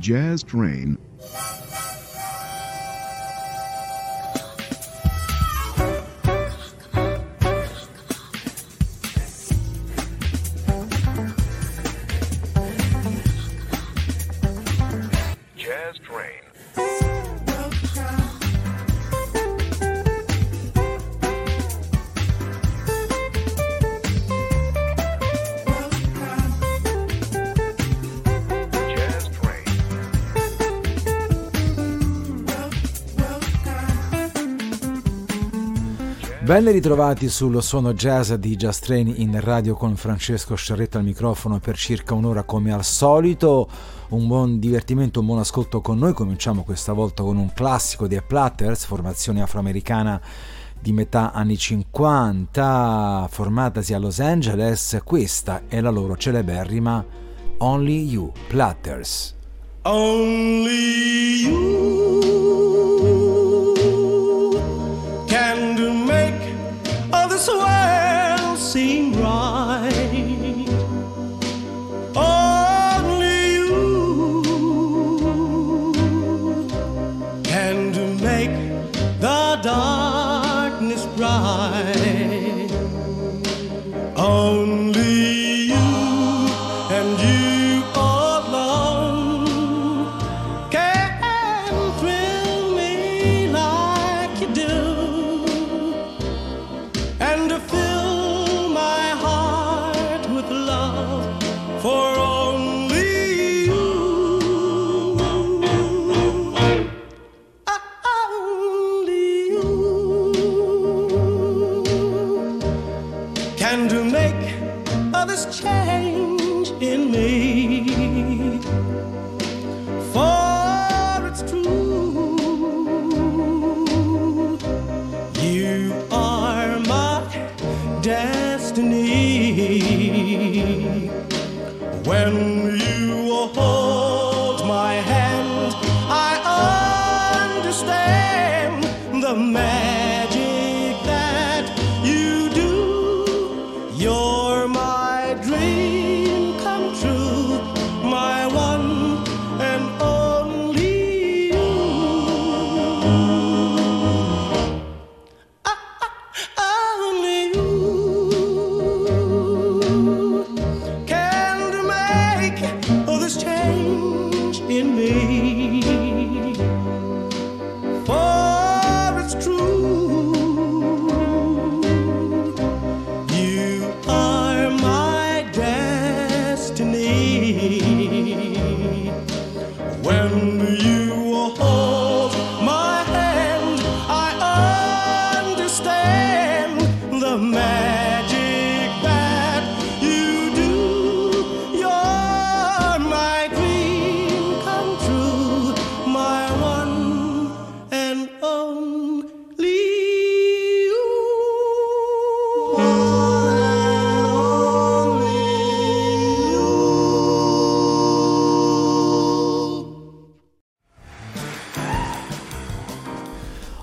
Jazz Train Ben ritrovati sullo suono jazz di Just Train in radio con Francesco Sciarretta al microfono per circa un'ora come al solito. Un buon divertimento, un buon ascolto con noi. Cominciamo questa volta con un classico dei Platters, formazione afroamericana di metà anni 50, formatasi a Los Angeles. Questa è la loro celeberrima Only You Platters. Only you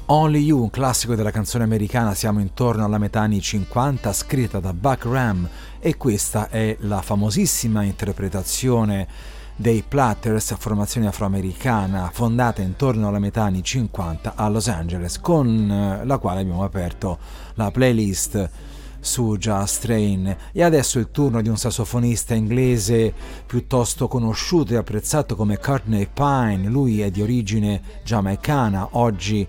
Only You, un classico della canzone americana, siamo intorno alla metà anni 50, scritta da Buck Ram e questa è la famosissima interpretazione dei Platters, formazione afroamericana fondata intorno alla metà anni 50 a Los Angeles, con eh, la quale abbiamo aperto la playlist su Just Train. E adesso è il turno di un sassofonista inglese piuttosto conosciuto e apprezzato come Courtney Pine. Lui è di origine giamaicana, oggi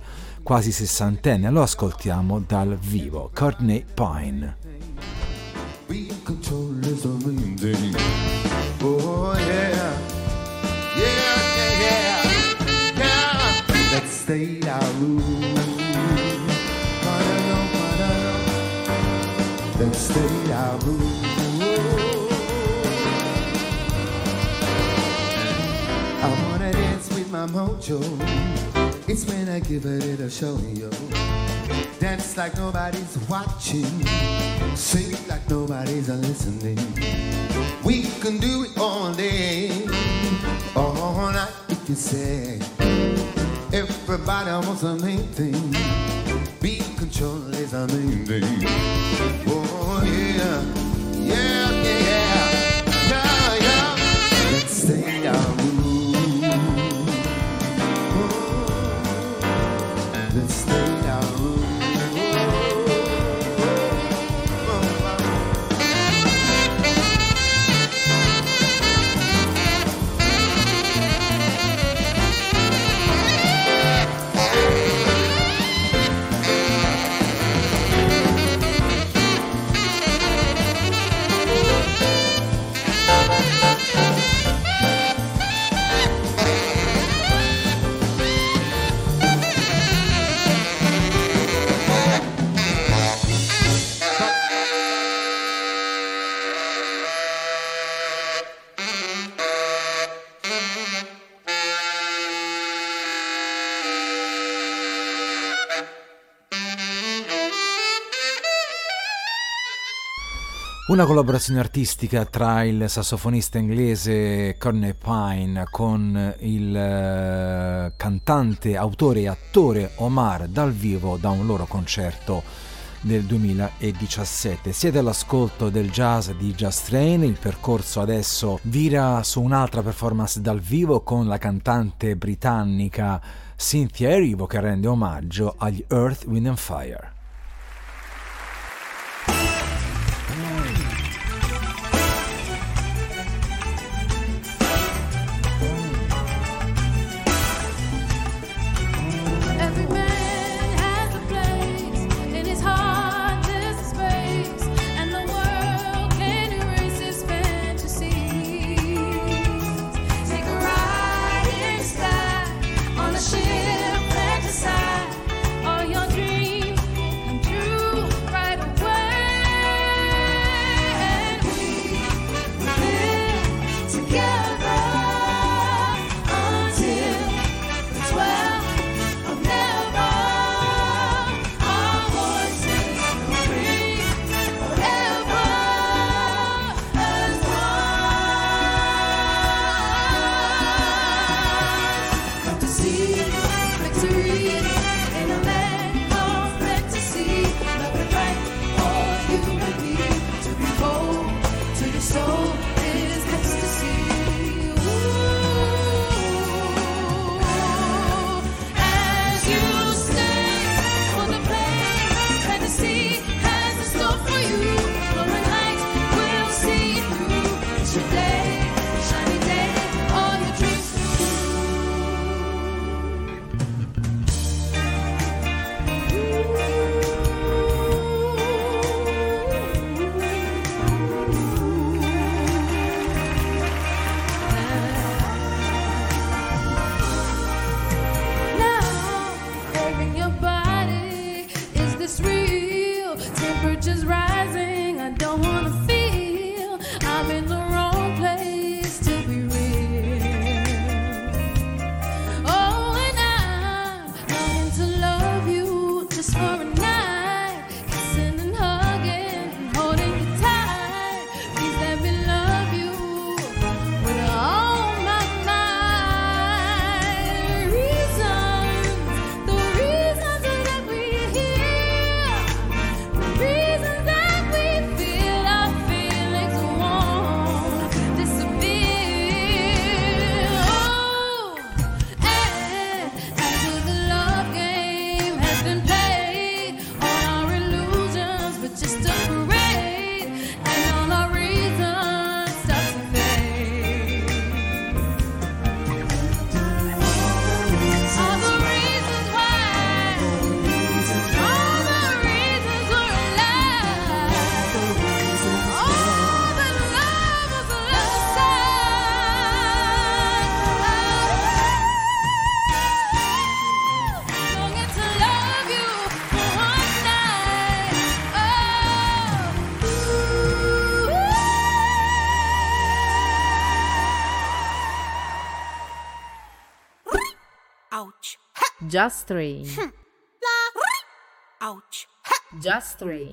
quasi sessantenne, lo ascoltiamo dal vivo, Courtney Pine. Oh yeah, yeah, yeah, yeah. Let's stay our room. Let's stay our room. I wanna dance with my mojo. It's when I give a little show, yo. Dance like nobody's watching. Sing like nobody's listening. We can do it all day, all night if you say. Everybody wants the main thing. Be control is the main thing. Oh Una collaborazione artistica tra il sassofonista inglese Courtney Pine con il eh, cantante, autore e attore Omar dal vivo da un loro concerto del 2017. Siete all'ascolto del jazz di Just Train, il percorso adesso vira su un'altra performance dal vivo con la cantante britannica Cynthia Erivo che rende omaggio agli Earth, Wind and Fire. Just Train. Ouch. Just Train.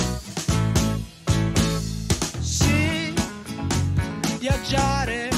Viaggiare,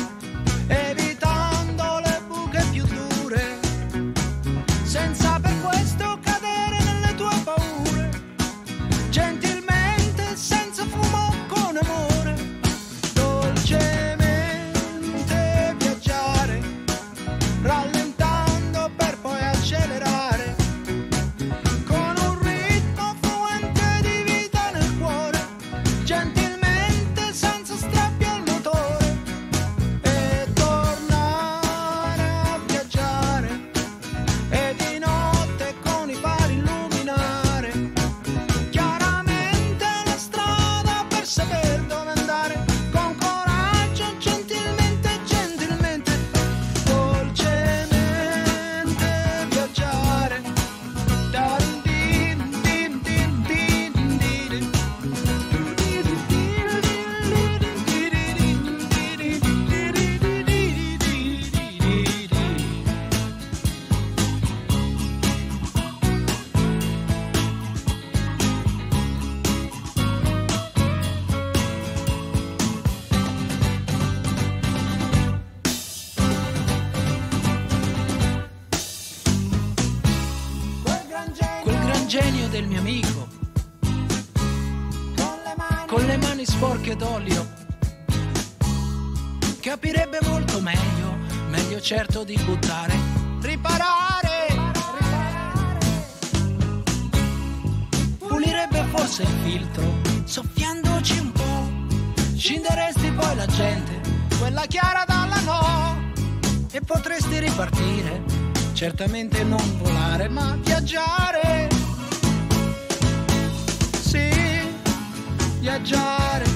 con le mani sporche d'olio, capirebbe molto meglio, meglio certo di buttare, riparare, pulirebbe forse il filtro, soffiandoci un po', scinderesti poi la gente, quella chiara dalla no, e potresti ripartire, certamente non volare, ma viaggiare. Viaggiare,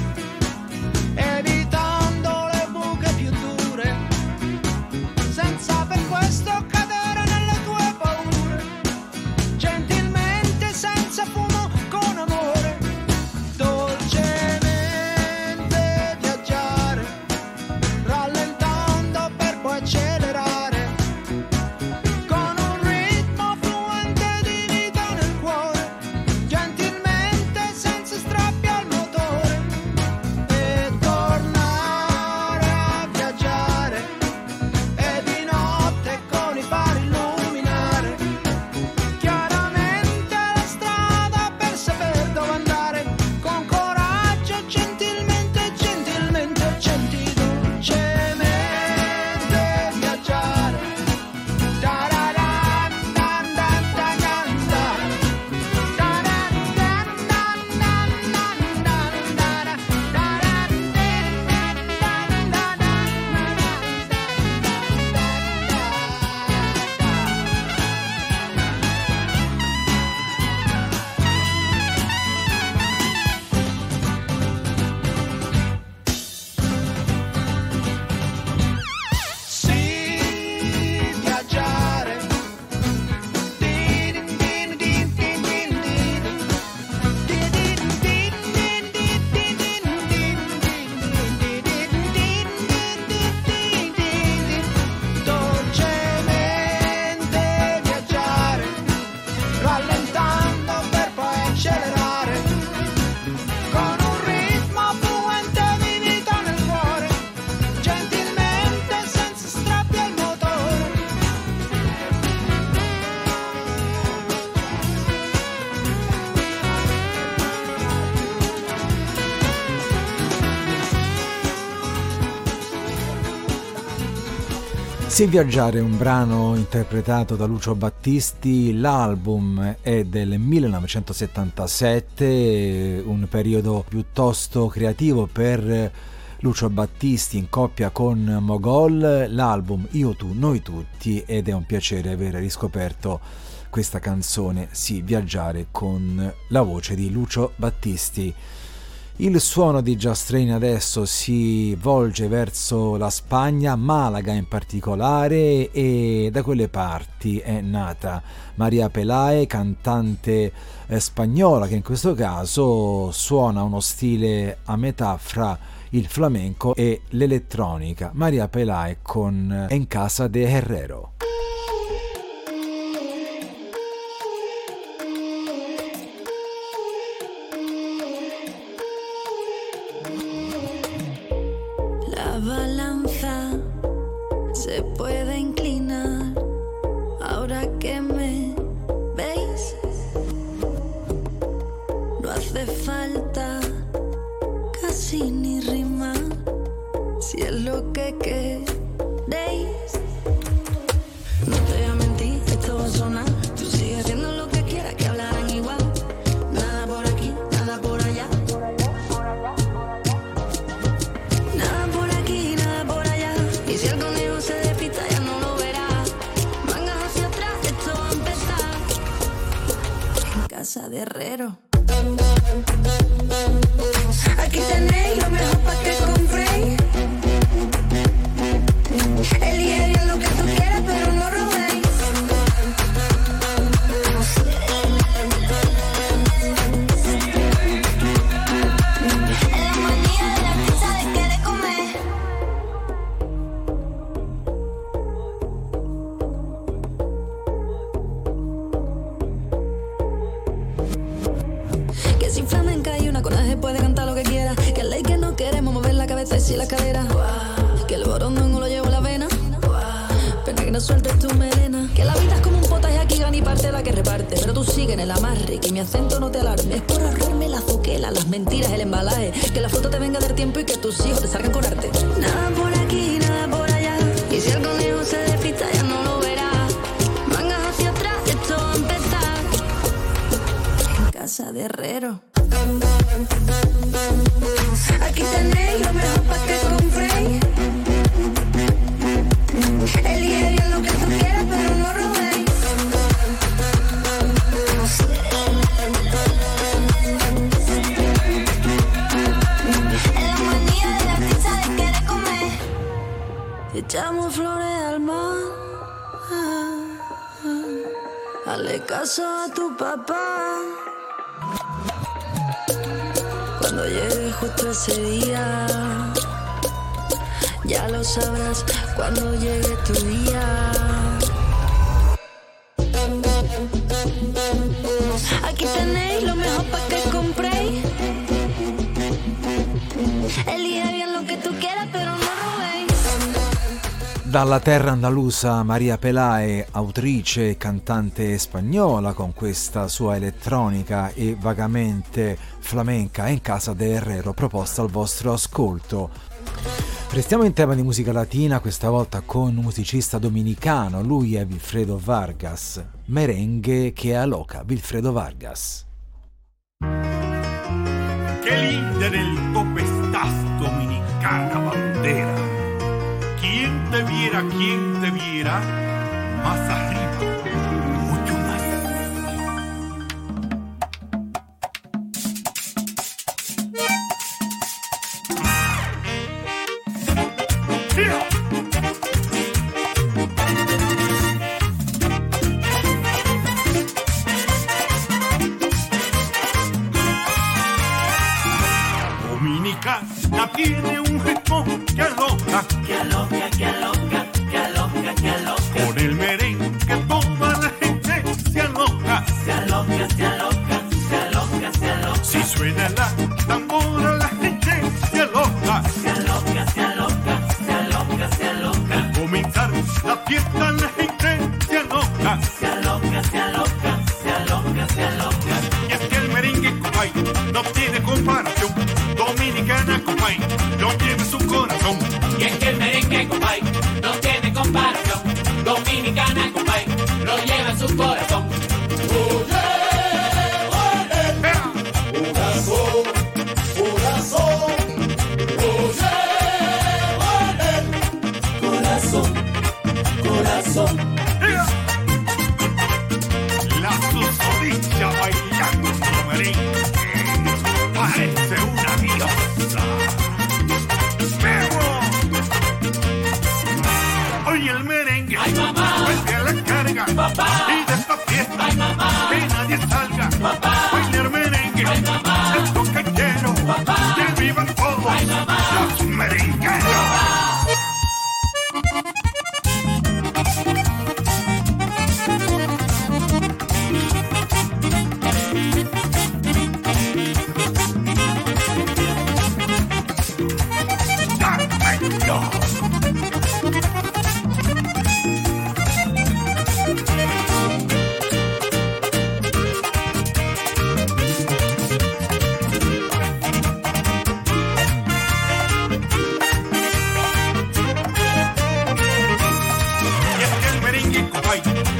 Sì Viaggiare è un brano interpretato da Lucio Battisti, l'album è del 1977, un periodo piuttosto creativo per Lucio Battisti in coppia con Mogol, l'album Io tu, noi tutti ed è un piacere aver riscoperto questa canzone, Sì Viaggiare con la voce di Lucio Battisti. Il suono di Just Train adesso si volge verso la Spagna, Malaga in particolare, e da quelle parti è nata Maria Pelae, cantante eh, spagnola che in questo caso suona uno stile a metà fra il flamenco e l'elettronica. Maria Pelae con En Casa de Herrero. La balanza se puede inclinar ahora que me veis. No hace falta casi ni rimar si es lo que queréis. De Herrero. Ya lo sabrás cuando llegue tu día. Dalla terra andalusa Maria Pelae, autrice e cantante spagnola con questa sua elettronica e vagamente flamenca in casa de Herrero proposta al vostro ascolto. Restiamo in tema di musica latina, questa volta con un musicista dominicano, lui è Vilfredo Vargas, merengue che aloca Vilfredo Vargas. Che linda del tuo pestasto dominicana bandera! deviera, quién debiera, más arriba. tiene un ritmo que aloca. Que aloca, que aloca.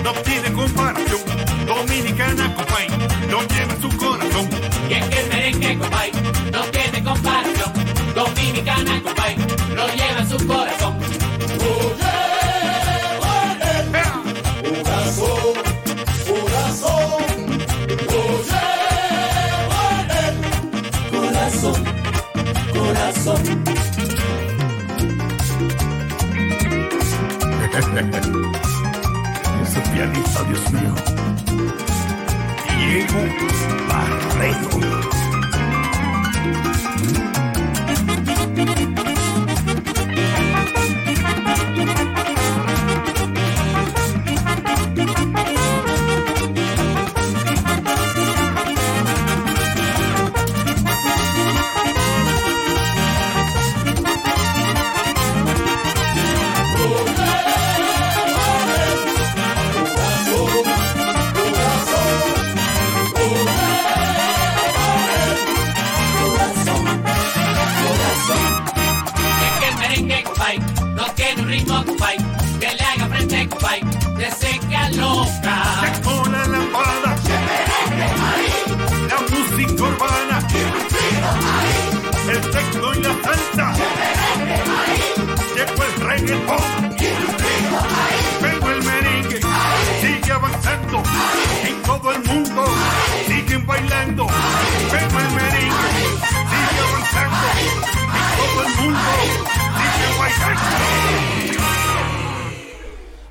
no obtiene comparação.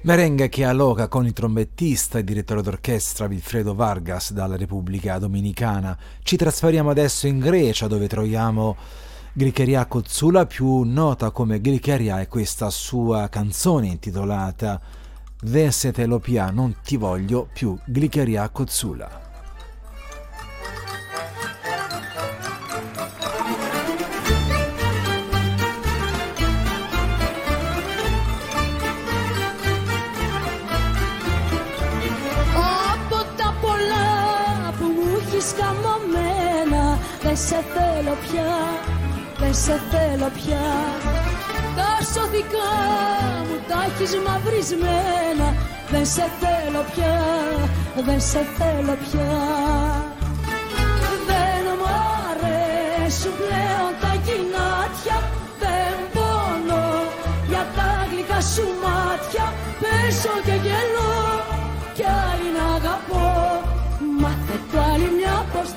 Merengue che alloca con il trombettista e direttore d'orchestra Vilfredo Vargas dalla Repubblica Dominicana. Ci trasferiamo adesso in Grecia dove troviamo Glikeria Kotsula, più nota come Glikeria e questa sua canzone intitolata Vensetelopia, non ti voglio più Glikeria Kotsula. Δεν σε θέλω πια, δεν σε θέλω πια. Τα σωθικά μου τα έχεις μαυρισμένα Δεν σε θέλω πια, δεν σε θέλω πια. Δεν μου αρέσουν πλέον τα γυνάτια Δεν πονώ για τα γλυκά σου μάτια. Πέσω και γελώ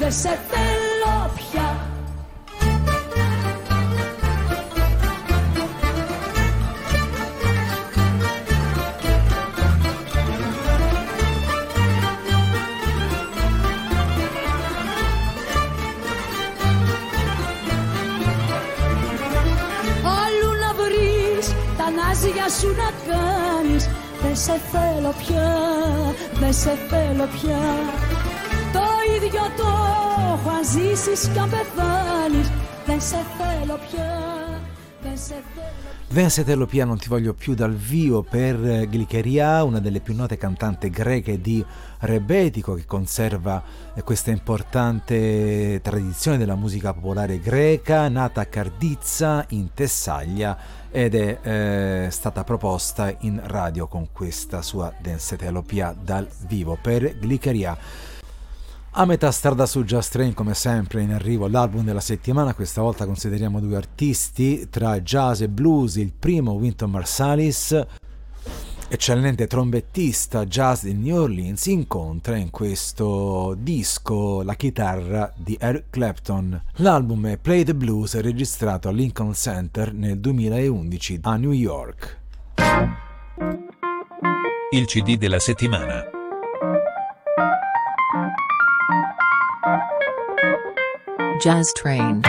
δεν σε θέλω για σου να κάνεις. Δεν σε θέλω πια, δεν σε θέλω πια. Το ίδιο το έχω αν ζήσεις κι αν πεθάνεις Δεν σε θέλω πια, δεν σε θέλω Vincent Lopia non ti voglio più dal vivo per Glicheria, una delle più note cantanti greche di rebetico che conserva questa importante tradizione della musica popolare greca, nata a Cardizza in Tessaglia ed è eh, stata proposta in radio con questa sua Densetelopia dal vivo per Glicheria. A metà strada su Just Train, come sempre, in arrivo l'album della settimana. Questa volta consideriamo due artisti tra jazz e blues. Il primo, Winton Marsalis, eccellente trombettista jazz di New Orleans, incontra in questo disco la chitarra di Eric Clapton. L'album è Play the Blues, registrato al Lincoln Center nel 2011 a New York. Il CD della settimana. Jazz Train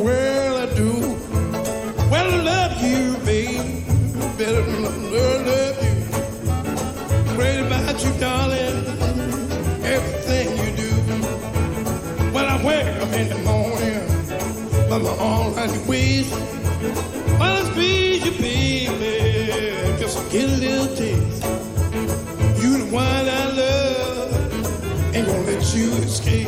Well, I do. Well, I love you, baby. Better than I love you. Great about you, darling. Everything you do. Well, I wake up in the morning from my all-right ways. Well, I squeeze you, baby. Just get a little taste. You the one I love. Ain't gonna let you escape.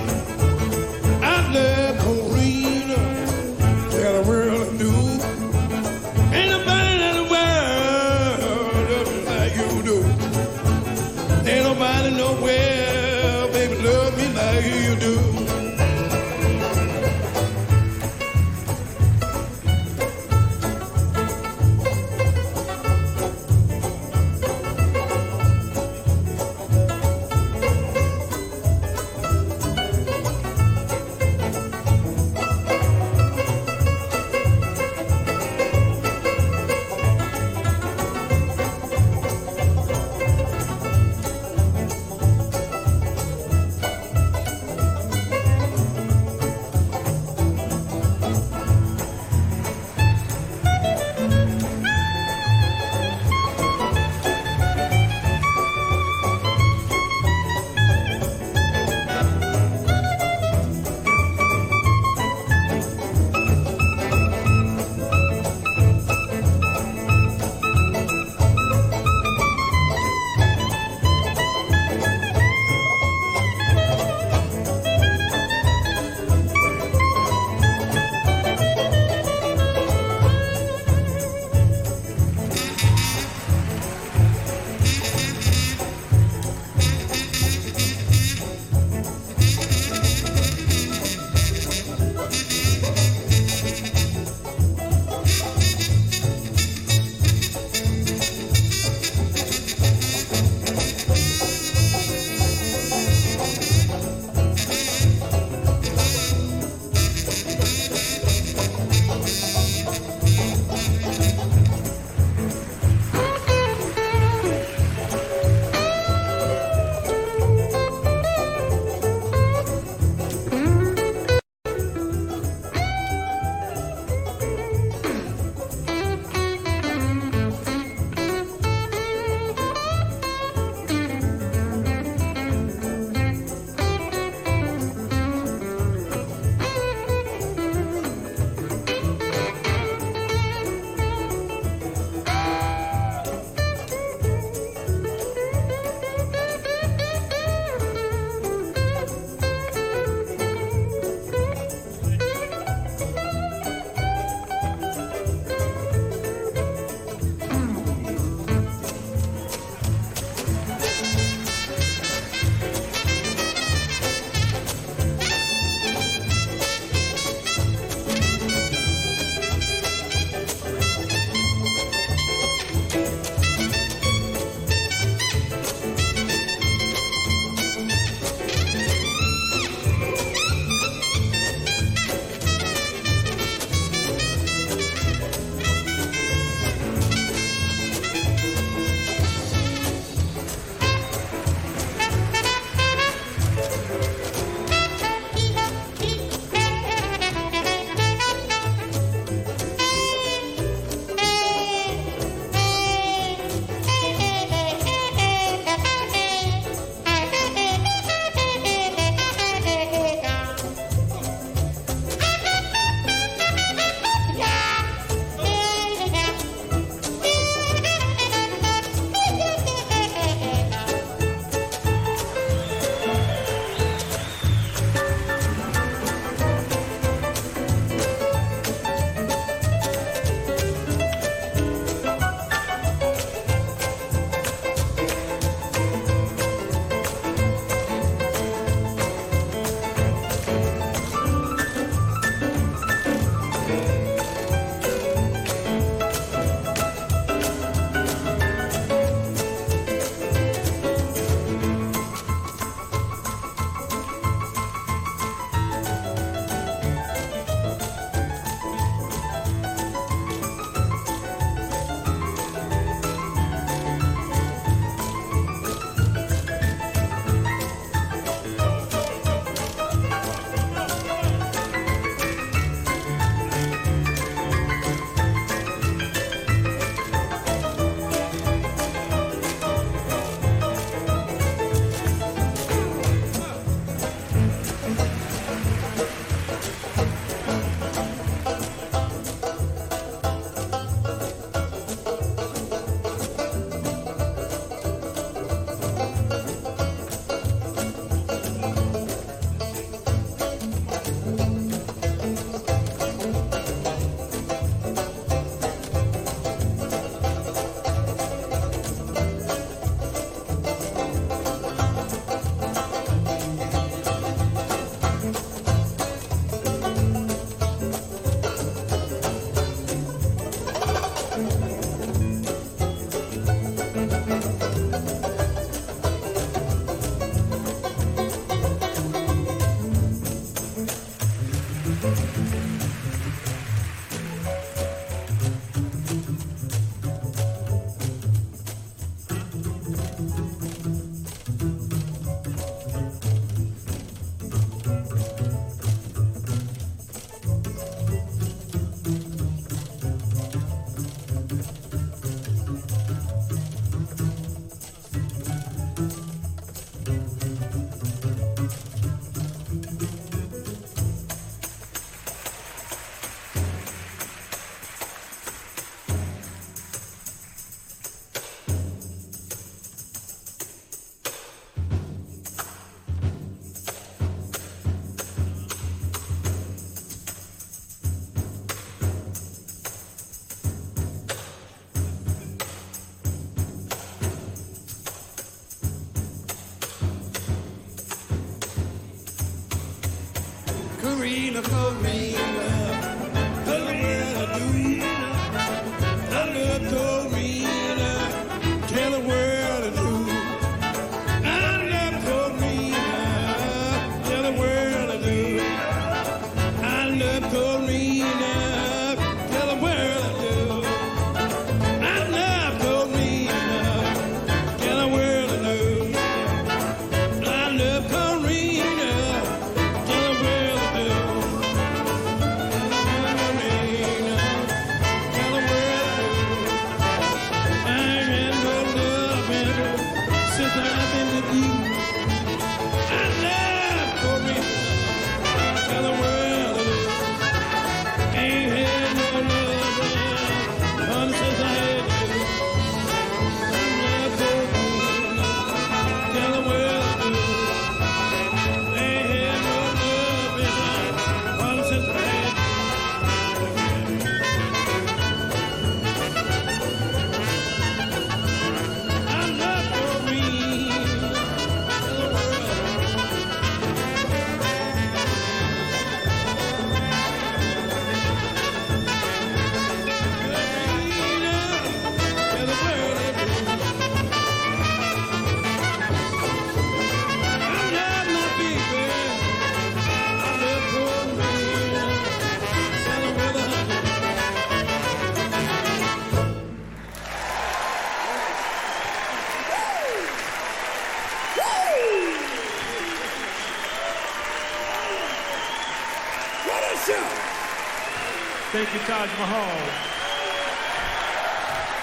beautiful rain.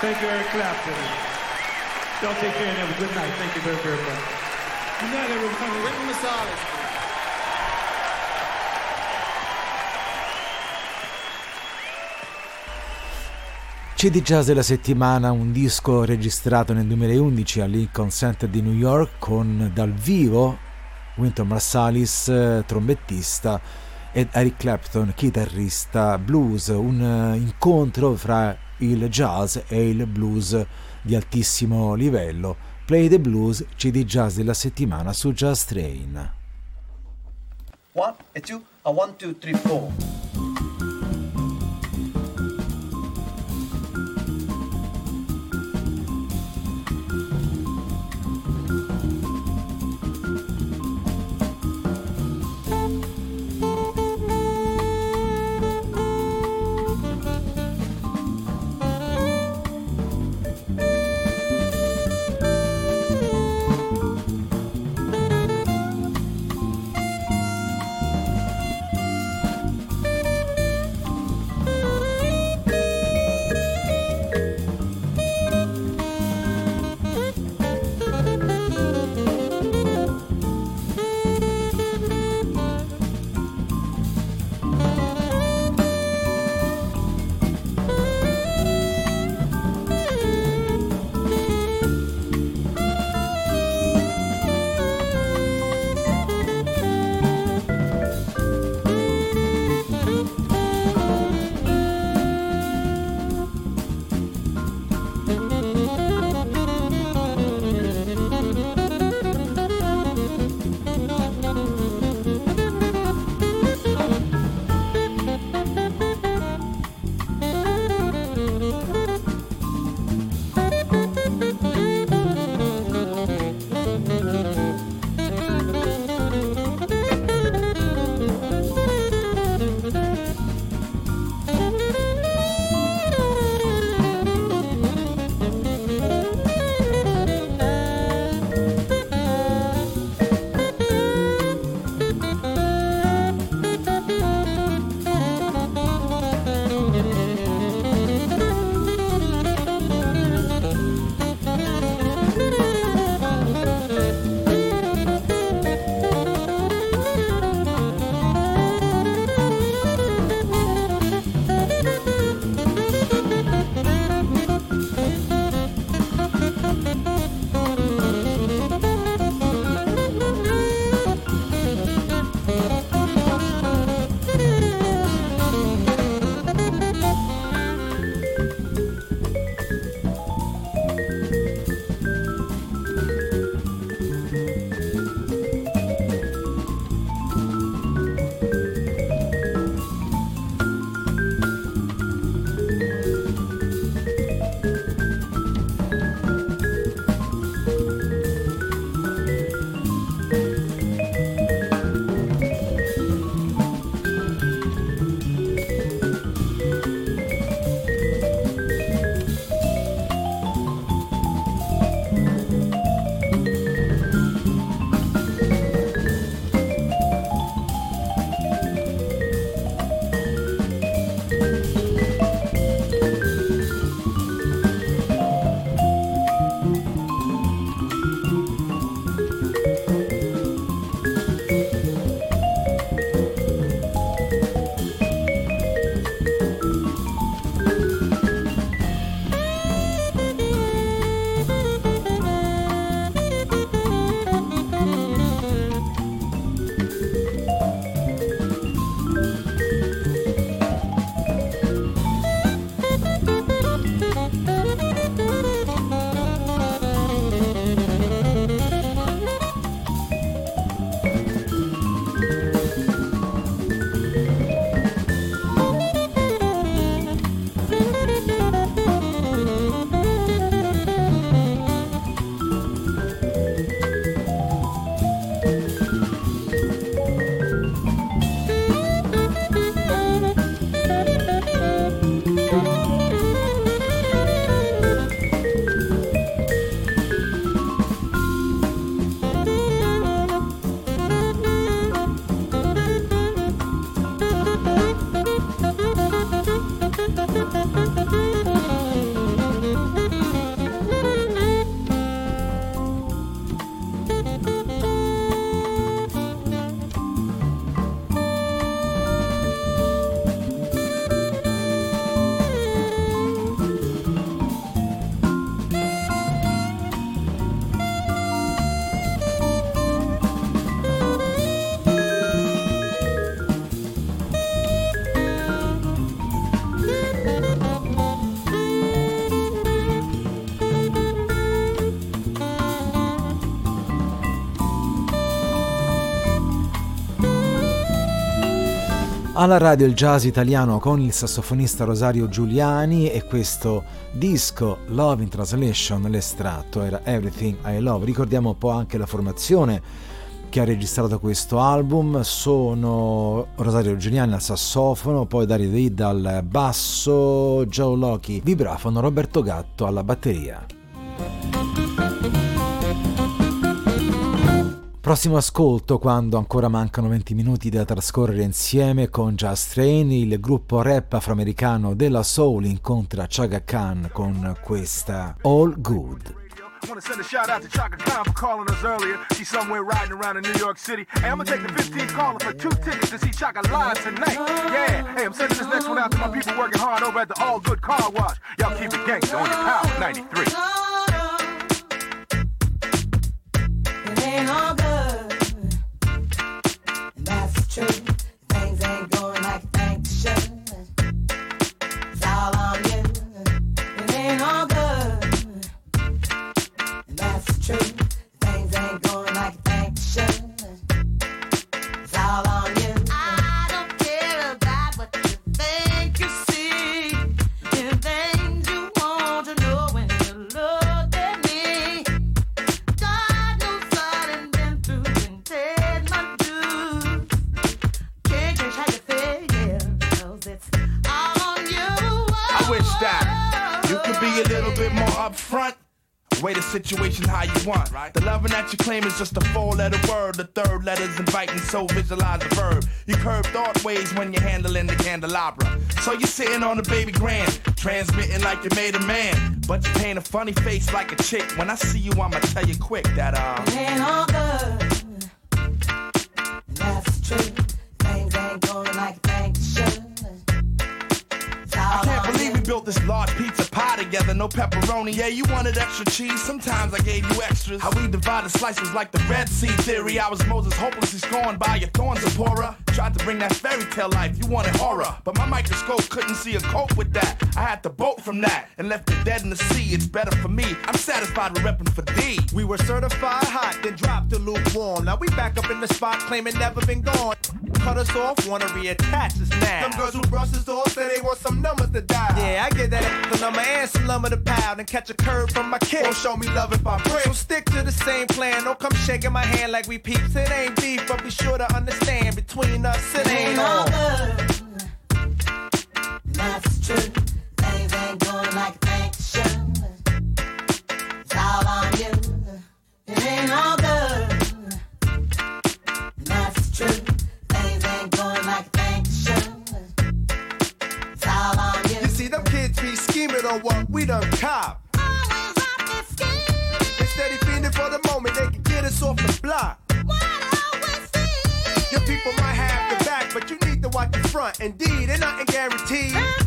Thank you, Eric Clapton. Y'all take care and have a good night. Thank you very, very much. Good night, everyone. Written Marsalis. CD Jazz della settimana, un disco registrato nel 2011 al Lincoln Center di New York con dal vivo Winton Marsalis, trombettista, ed Eric Clapton, chitarrista blues, un eh, incontro fra il jazz e il blues di altissimo livello. Play the Blues, CD Jazz della settimana su Jazz Train. One, a two, a one, two, three, Alla radio il jazz italiano con il sassofonista Rosario Giuliani e questo disco Love in Translation, l'estratto era Everything I Love. Ricordiamo un po' anche la formazione che ha registrato questo album. Sono Rosario Giuliani al sassofono, poi Dario Ida al basso, Joe Loki vibrafono, Roberto Gatto alla batteria. Prossimo ascolto quando ancora mancano 20 minuti da trascorrere insieme con Just Train, il gruppo rap afroamericano della Soul incontra Chaga Khan con questa All Good. I want to send a shout out to Chaka Khan for calling us earlier. She's somewhere riding around in New York City. Hey, I'm gonna take the 15 caller for two tickets to see Chaka live tonight. Yeah. Hey, I'm sending this next one out to my people working hard over at the All Good Car Wash. Y'all keep it gangsta on your power 93. It ain't all good. Tchau. Bit more upfront. Way the situation how you want. Right. The loving that you claim is just a four letter word. The third letter's inviting, so visualize the verb. You curve thought ways when you're handling the candelabra. So you're sitting on the baby grand, transmitting like you made a man. But you paint a funny face like a chick. When I see you, I'ma tell you quick that, uh. It ain't all good. And that's true. Things ain't going like you think they should. It's all I can't believe we built this large pizza pie together, no pepperoni. Yeah, you wanted extra cheese, sometimes I gave you extras. How we divided slices like the Red Sea theory. I was Moses hopelessly scorned by your thorns, Zipporah. Tried to bring that fairy tale life, you wanted horror. But my microscope couldn't see a cope with that. I had to bolt from that and left it dead in the sea. It's better for me. I'm satisfied with repping for D. We were certified hot, then dropped to lukewarm. Now we back up in the spot, claiming never been gone. Cut us off, wanna reattach us now. Them girls who brush us off say they want some numbers to dial. Yeah, I get that the number and some lumber to pound and catch a curve from my kid. Won't show me love if I break. So stick to the same plan. Don't come shaking my hand like we peeps. It ain't beef, but be sure to understand between us it ain't all good. That's true. Things ain't going like you think they should. It's all on you. It ain't all good. Scheming on what we done cop. They steady fiending for the moment they can get us off the block. Your people might have the back, but you need to watch the front. Indeed, ain't nothing guaranteed.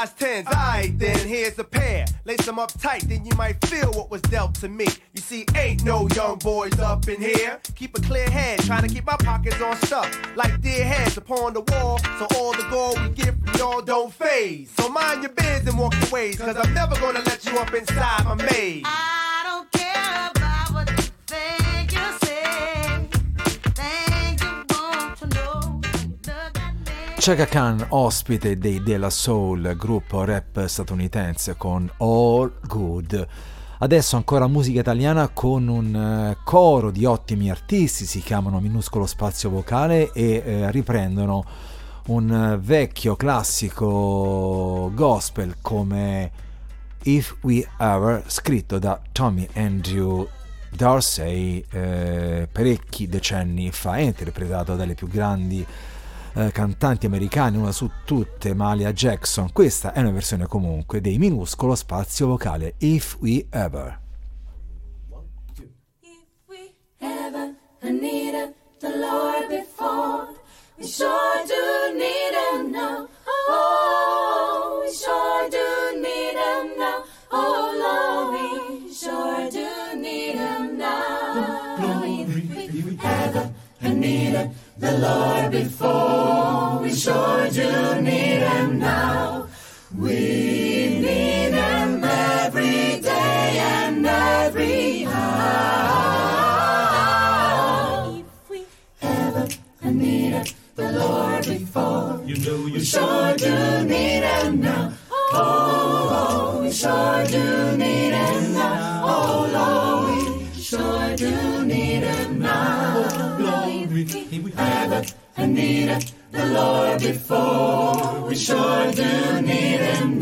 Walk size 10s. Alright, then here's a pair. Lace them up tight, then you might feel what was dealt to me. You see, ain't no young boys up in here. Keep a clear head, trying to keep my pockets on stuff. Like dear heads upon the wall, so all the gold we get from y'all don't phase. So mind your biz and walk your ways, cause I'm never gonna let you up inside my maze. I don't care Chaka Khan, ospite dei Della Soul, gruppo rap statunitense con All Good. Adesso ancora musica italiana con un eh, coro di ottimi artisti, si chiamano Minuscolo Spazio Vocale e eh, riprendono un eh, vecchio classico gospel come If We Ever, scritto da Tommy Andrew Dorsey eh, parecchi decenni fa e interpretato dalle più grandi eh, cantanti americani, una su tutte, Malia Jackson. Questa è una versione comunque dei minuscolo spazio vocale If We Ever. needed the Lord before. We sure do need him now. Oh, the Lord before. We sure do need Him now. We need Him every day and every hour. If we ever needed the Lord before, you know you we sure do need Him now. Oh, oh we sure do need Him He have a need it the Lord before. We sure do need Him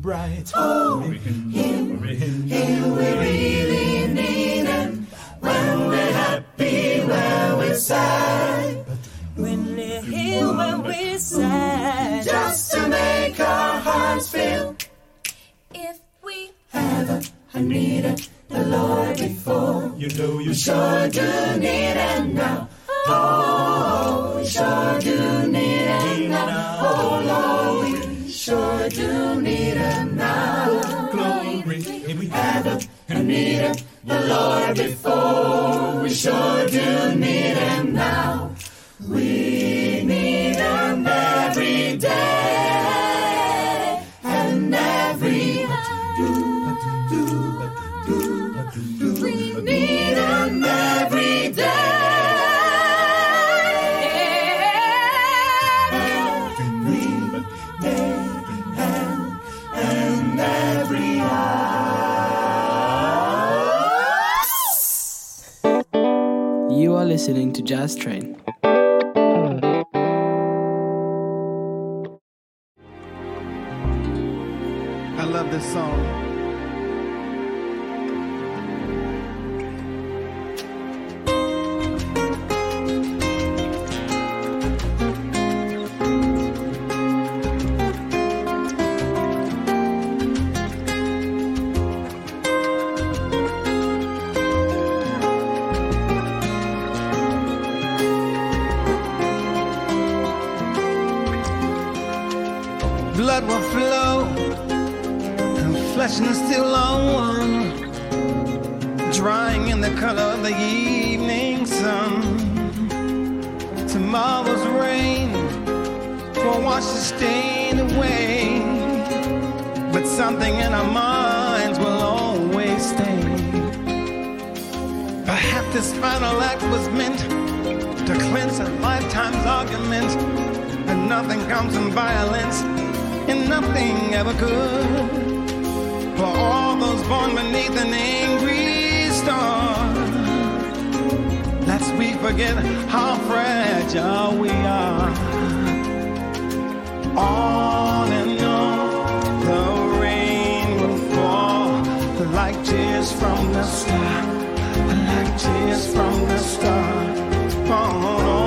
bright. Oh, Hurry him, him, him. him, we really need him when we're happy, when we're sad. When we're here, when we're sad. Just to make our hearts feel If we haven't needed the Lord before. You know you We sure do need him now. Oh, sure do do need him now. glory, we Haven't needed the Lord before. Jazz Train. Argument, and nothing comes from violence, and nothing ever could. For all those born beneath an angry star, lest we forget how fragile we are. On and on, the rain will fall like tears from the sky, like tears from the star. On,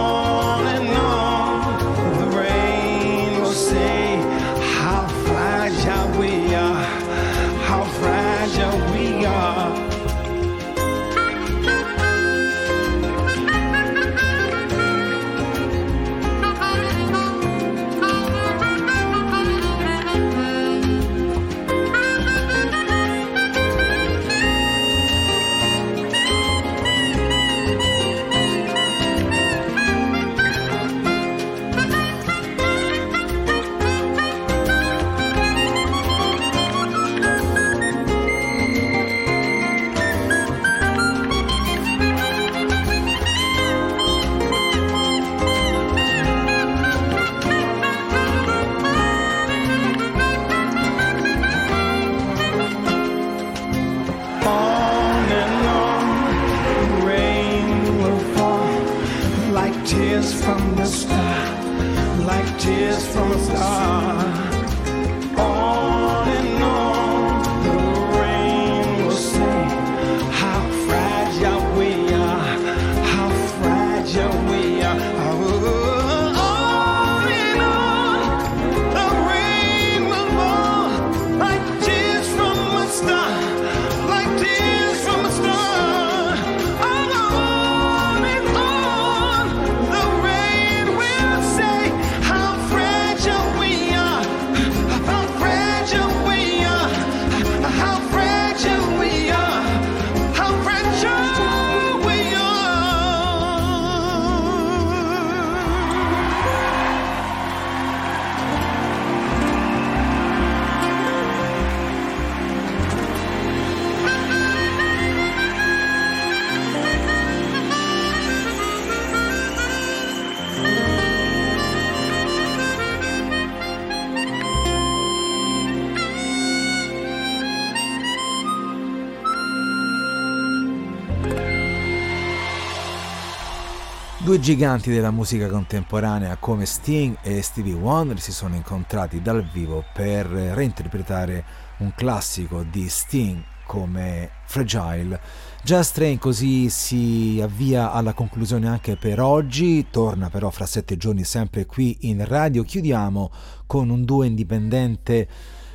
Due giganti della musica contemporanea come Sting e Stevie Wonder si sono incontrati dal vivo per reinterpretare un classico di Sting come Fragile. Just Train così si avvia alla conclusione anche per oggi, torna però fra sette giorni sempre qui in radio. Chiudiamo con un duo indipendente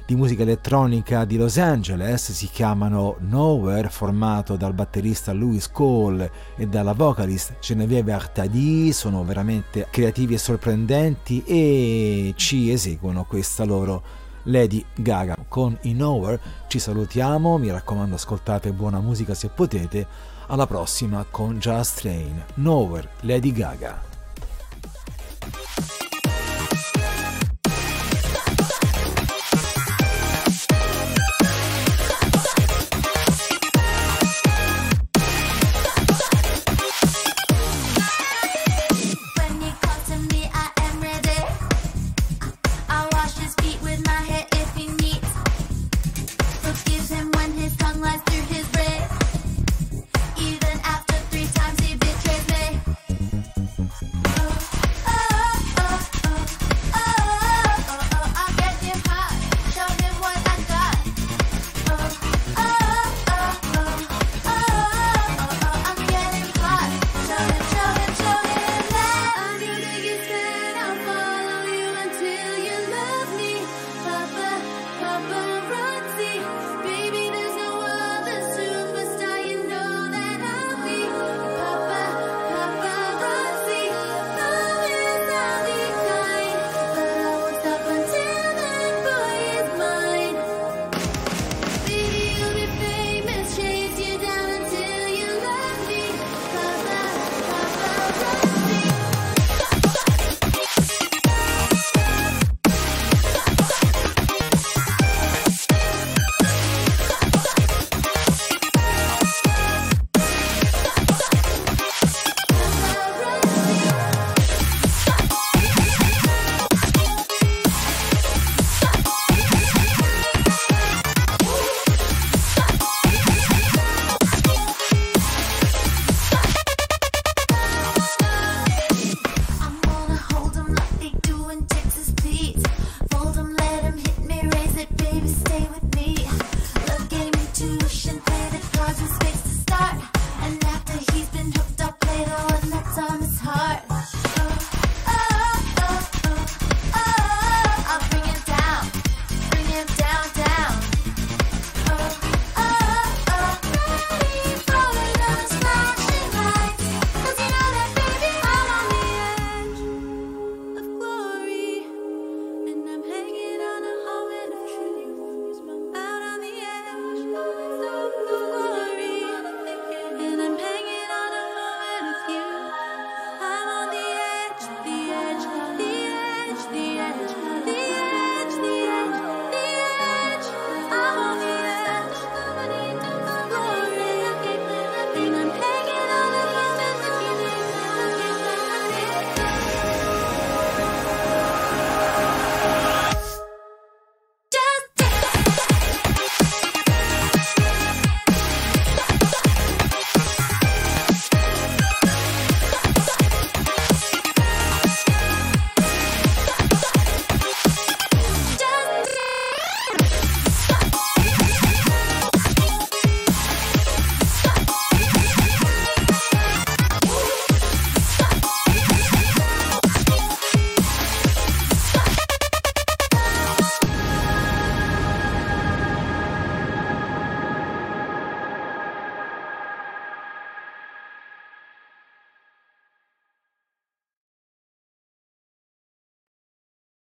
di musica elettronica di Los Angeles, si chiamano Nowhere, formato dal batterista Louis Cole e dalla vocalist Genevieve Artadi, sono veramente creativi e sorprendenti e ci eseguono questa loro Lady Gaga. Con i Nowhere ci salutiamo, mi raccomando ascoltate buona musica se potete, alla prossima con Just Train, Nowhere, Lady Gaga. to speed.